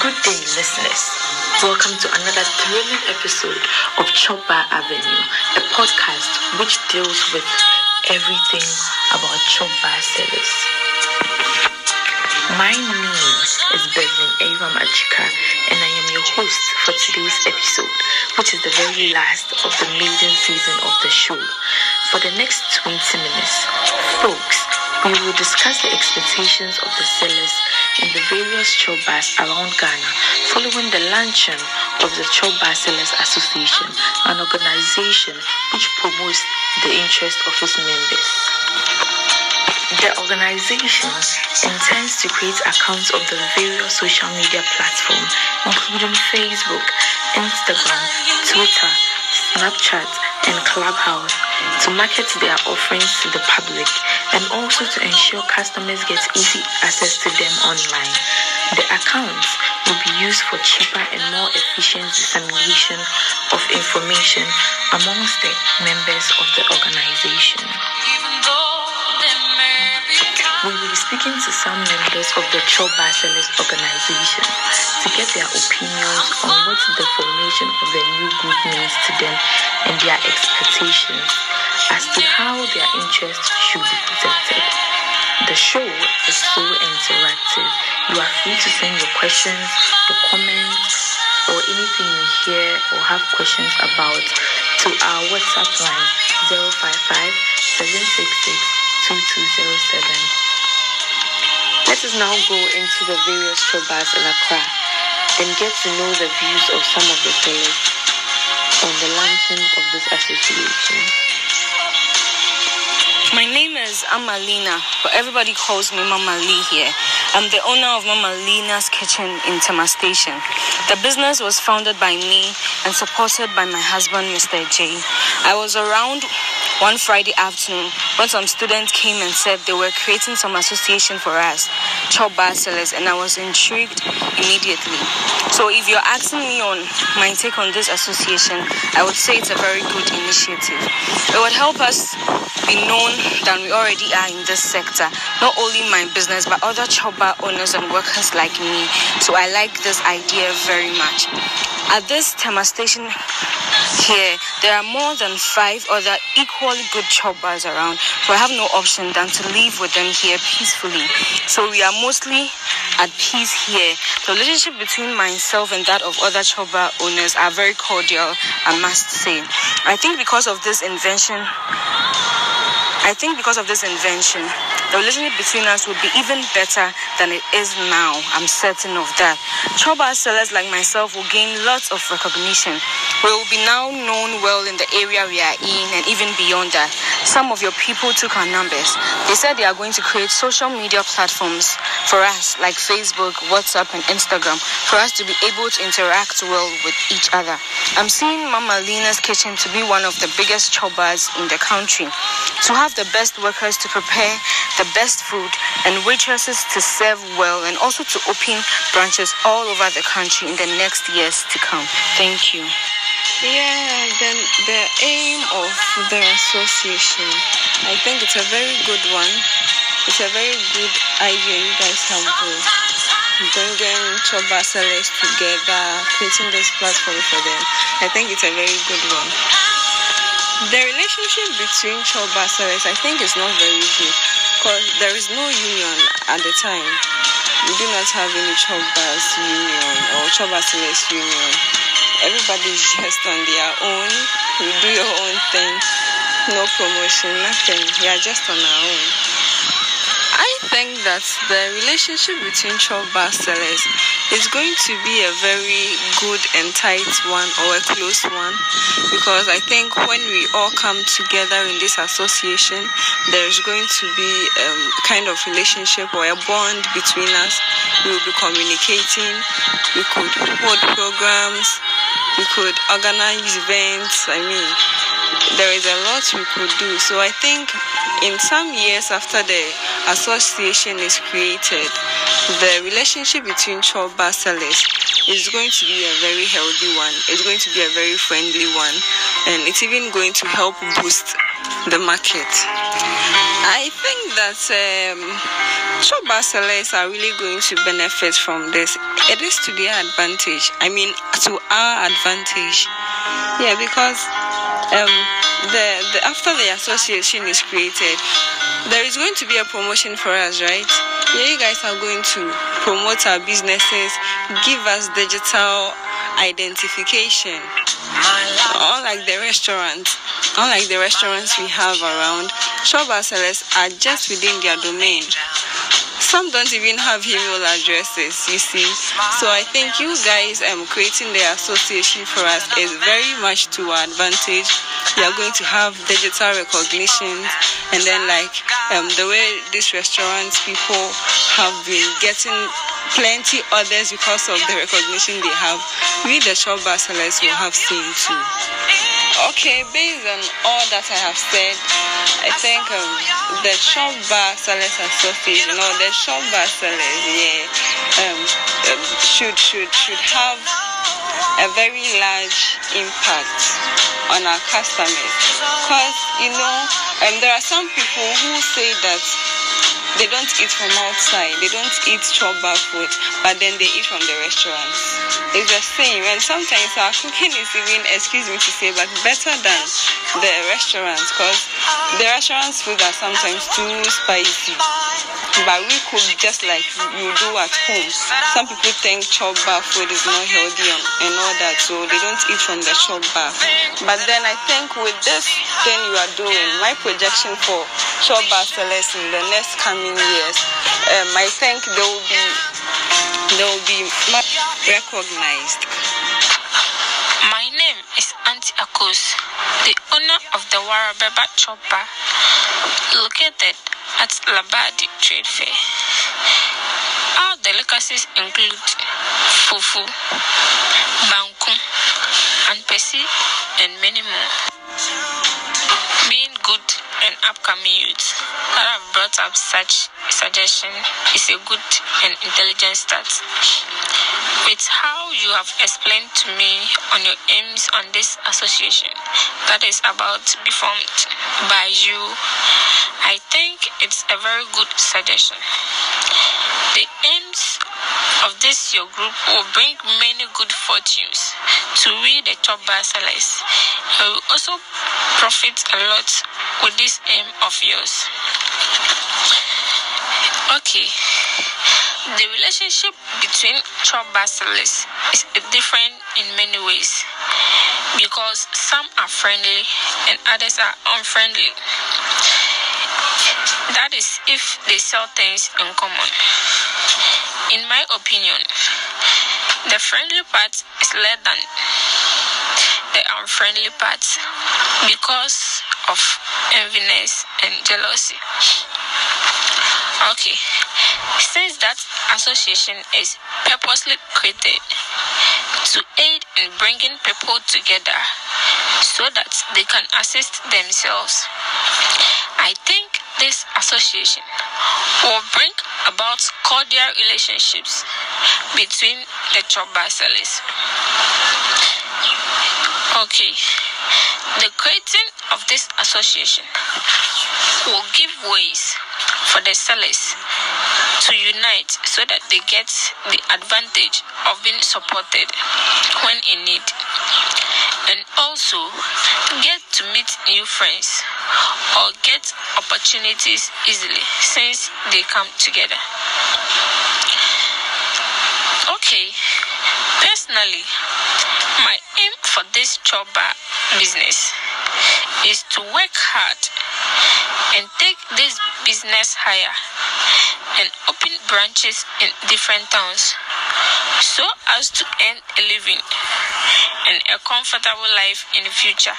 Good day, listeners. Welcome to another thrilling episode of Chop Bar Avenue, a podcast which deals with everything about Chop Bar sellers. My name is Bevan Ava Machika, and I am your host for today's episode, which is the very last of the maiden season of the show. For the next 20 minutes, folks, we will discuss the expectations of the sellers various chop bars around Ghana following the launching of the Chop Bar Sellers Association, an organization which promotes the interest of its members. The organization intends to create accounts of the various social media platforms, including Facebook, Instagram, Twitter, Snapchat, and Clubhouse, to market their offerings to the public and also to ensure customers get easy access to them online. The accounts will be used for cheaper and more efficient dissemination of information amongst the members of the organization. We will be speaking to some members of the Chop Bar Sellers organization to get their opinions on what the formation of the new group means to them and their expectations as to how their interests should be protected. The show is so interactive. You are free to send your questions, your comments, or anything you hear or have questions about to our WhatsApp line 055 766 2207. Let us now go into the various chop bars in Accra and get to know the views of some of the sellers on the launching of this association. My name is Amalina, but everybody calls me Mama Lee here. I'm the owner of Mama Lina's Kitchen in Tema Station. The business was founded by me and supported by my husband, Mr. J. I was around one Friday afternoon when some students came and said they were creating some association for us, Chop Bar Sellers, and I was intrigued immediately. So if you're asking me on my take on this association, I would say it's a very good initiative. It would help us be known than we already are in this sector. Not only my business, but other chop bar owners and workers like me. So I like this idea very much. At this Tema station here, there are more than five other equally good chop bars around. So I have no option than to live with them here peacefully. So we are mostly at peace here. The relationship between myself and that of other chop owners are very cordial, I must say. I think because of this invention, I think because of this invention, the relationship between us would be even better than it is now. I'm certain of that. Chop bar sellers like myself will gain lots of recognition. We will be now known well in the area we are in and even beyond that. Some of your people took our numbers. They said they are going to create social media platforms for us, like Facebook, WhatsApp, and Instagram, for us to be able to interact well with each other. I'm seeing Mama Lina's kitchen to be one of the biggest chop bars in the country. To have the best workers to prepare the best food and waitresses to serve well and also to open branches all over the country in the next years to come. Thank you. Yeah, then the aim of the association, I think it's a very good one. It's a very good idea you guys have to bringing Chop bar sellers together, creating this platform for them. I think it's a very good one. The relationship between Chop bar sellers, I think, is not very good because there is no union at the time. We do not have any Chop bars union or Chop bar sellers union. Everybody is just on their own. You do your own thing. No promotion, nothing. We are just on our own. I think that the relationship between Chop bar sellers is going to be a very good and tight one or a close one because I think when we all come together in this association, there's going to be a um, kind of relationship or a bond between us. We will be communicating, we could hold programs, we could organize events. I mean, there is a lot we could do. So I think in some years after the association is created, the relationship between Chop bar sellers is going to be a very healthy one. It's going to be a very friendly one, and it's even going to help boost the market. I think that um, shop bar sellers are really going to benefit from this. It is to their advantage. I mean, to our advantage. Yeah, because um, the, the after the association is created, there is going to be a promotion for us, right? Yeah, you guys are going to promote our businesses, give us digital identification. Unlike the restaurants, unlike the restaurants we have around, shop sellers are just within their domain. Some don't even have email addresses, you see. So I think you guys um, creating the association for us is very much to our advantage. We are going to have digital recognition, and then like um, the way these restaurants people have been getting plenty others because of the recognition they have. We, the shop sellers, will have seen too. Okay, based on all that I have said, I think um, the shop bar sellers association, you know, the shop sellers, yeah, um, um, should should should have a very large impact on our customers, because you know, um, there are some people who say that they don't eat from outside. They don't eat chop bar food, but then they eat from the restaurants. It's the same. And sometimes our cooking is even, excuse me to say, but better than the restaurants because the restaurants food are sometimes too spicy. But we cook just like you do at home. Some people think chop bar food is not healthy and, and all that, so they don't eat from the chop bar. But then I think with this thing you are doing, my projection for chop bar sellers in the next coming years, um, I think they will be they will be recognized. My name is Auntie Akos, the owner of the Warabeba Chopper, located at Labadi Trade Fair. Our delicacies include fufu, banku, and pesi, and many more. Being good and upcoming youths that have brought up such suggestion is a good and intelligent start. With how you have explained to me on your aims on this association that is about to be formed by you, I think it's a very good suggestion. The aims of this your group will bring many good fortunes to we the top sellers. You will also profit a lot with this aim of yours. Okay. The relationship between chop sellers is different in many ways because some are friendly and others are unfriendly. That is if they sell things in common. In my opinion, the friendly part is less than the unfriendly part because of enviness and jealousy. Okay, since that association is purposely created to aid in bringing people together so that they can assist themselves, I think this association will bring about cordial relationships between the chopper sellers. Okay, the creating of this association will give ways for the sellers to unite so that they get the advantage of being supported when in need and also get to meet new friends or get opportunities easily since they come together. Okay, personally, my aim for this job business is to work hard and take this business higher and open branches in different towns so as to earn a living and a comfortable life in the future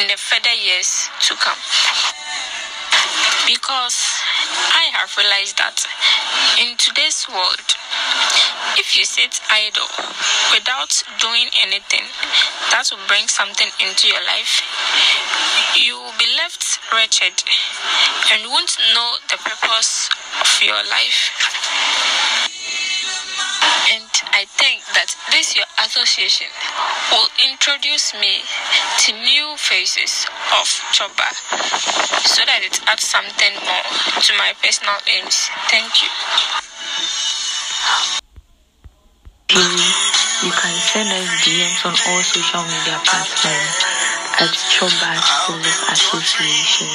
in the further years to come. Because I have realized that in today's world, if you sit idle without doing anything that will bring something into your life, you will be left wretched and won't know the purpose of your life. And I think that This association will introduce me to new phases of chop bar so that it adds something more to my personal aims. Thank you. You can send us DMs on all social media platforms at Chop Bar Sellers Association.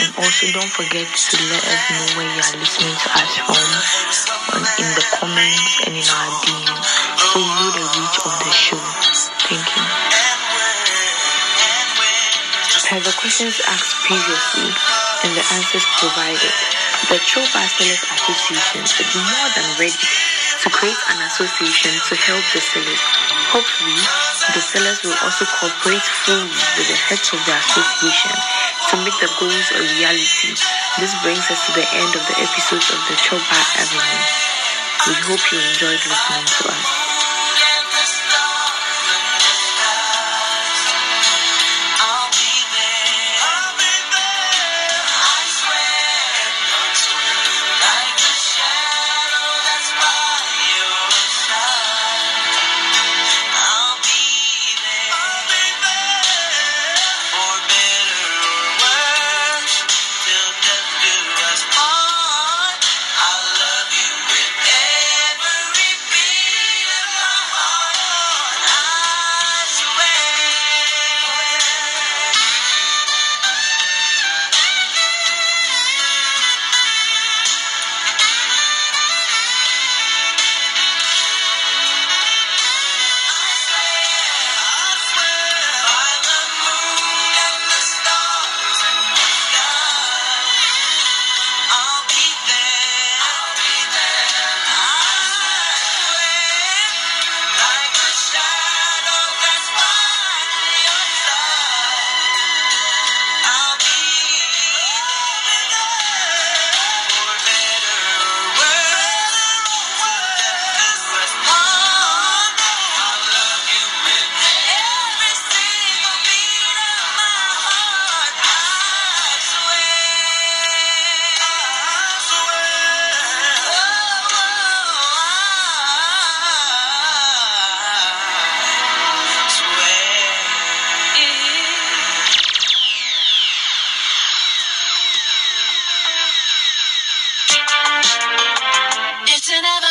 And also don't forget to let us know where you are listening to us from on, in the comments and in our DMs so we know the reach of the show. Thank you. Per the questions asked previously and the answers provided, the Chop Bar Sellers Association is more than ready to create an association to help the sellers. Hopefully, the sellers will also cooperate fully with the heads of the association to make the goals a reality. This brings us to the end of the episodes of the Chop Bar Avenue. We hope you enjoyed listening to us.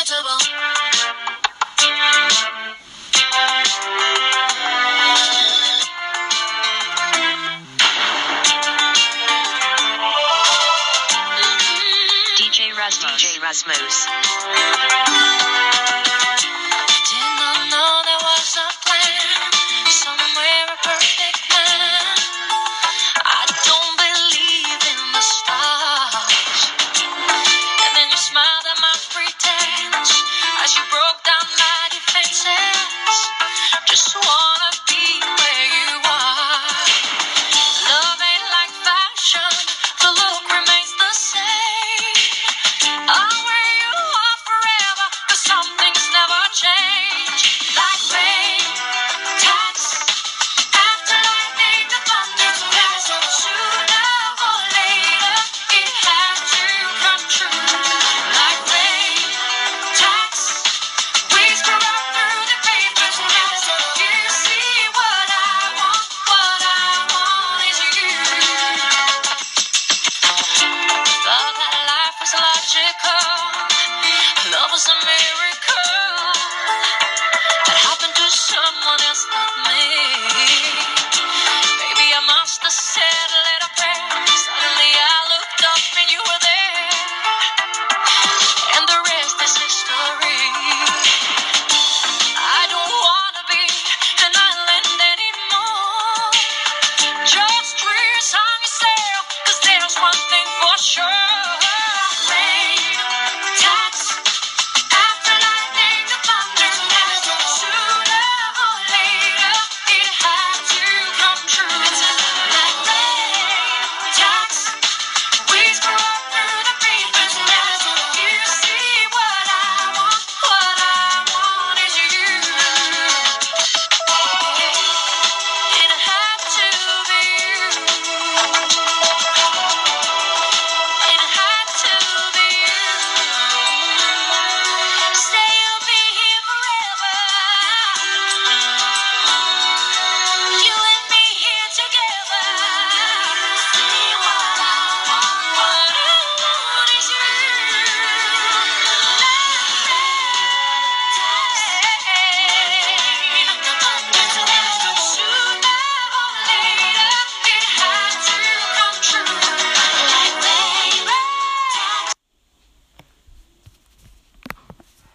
DJ Rasmus. DJ Rasmus.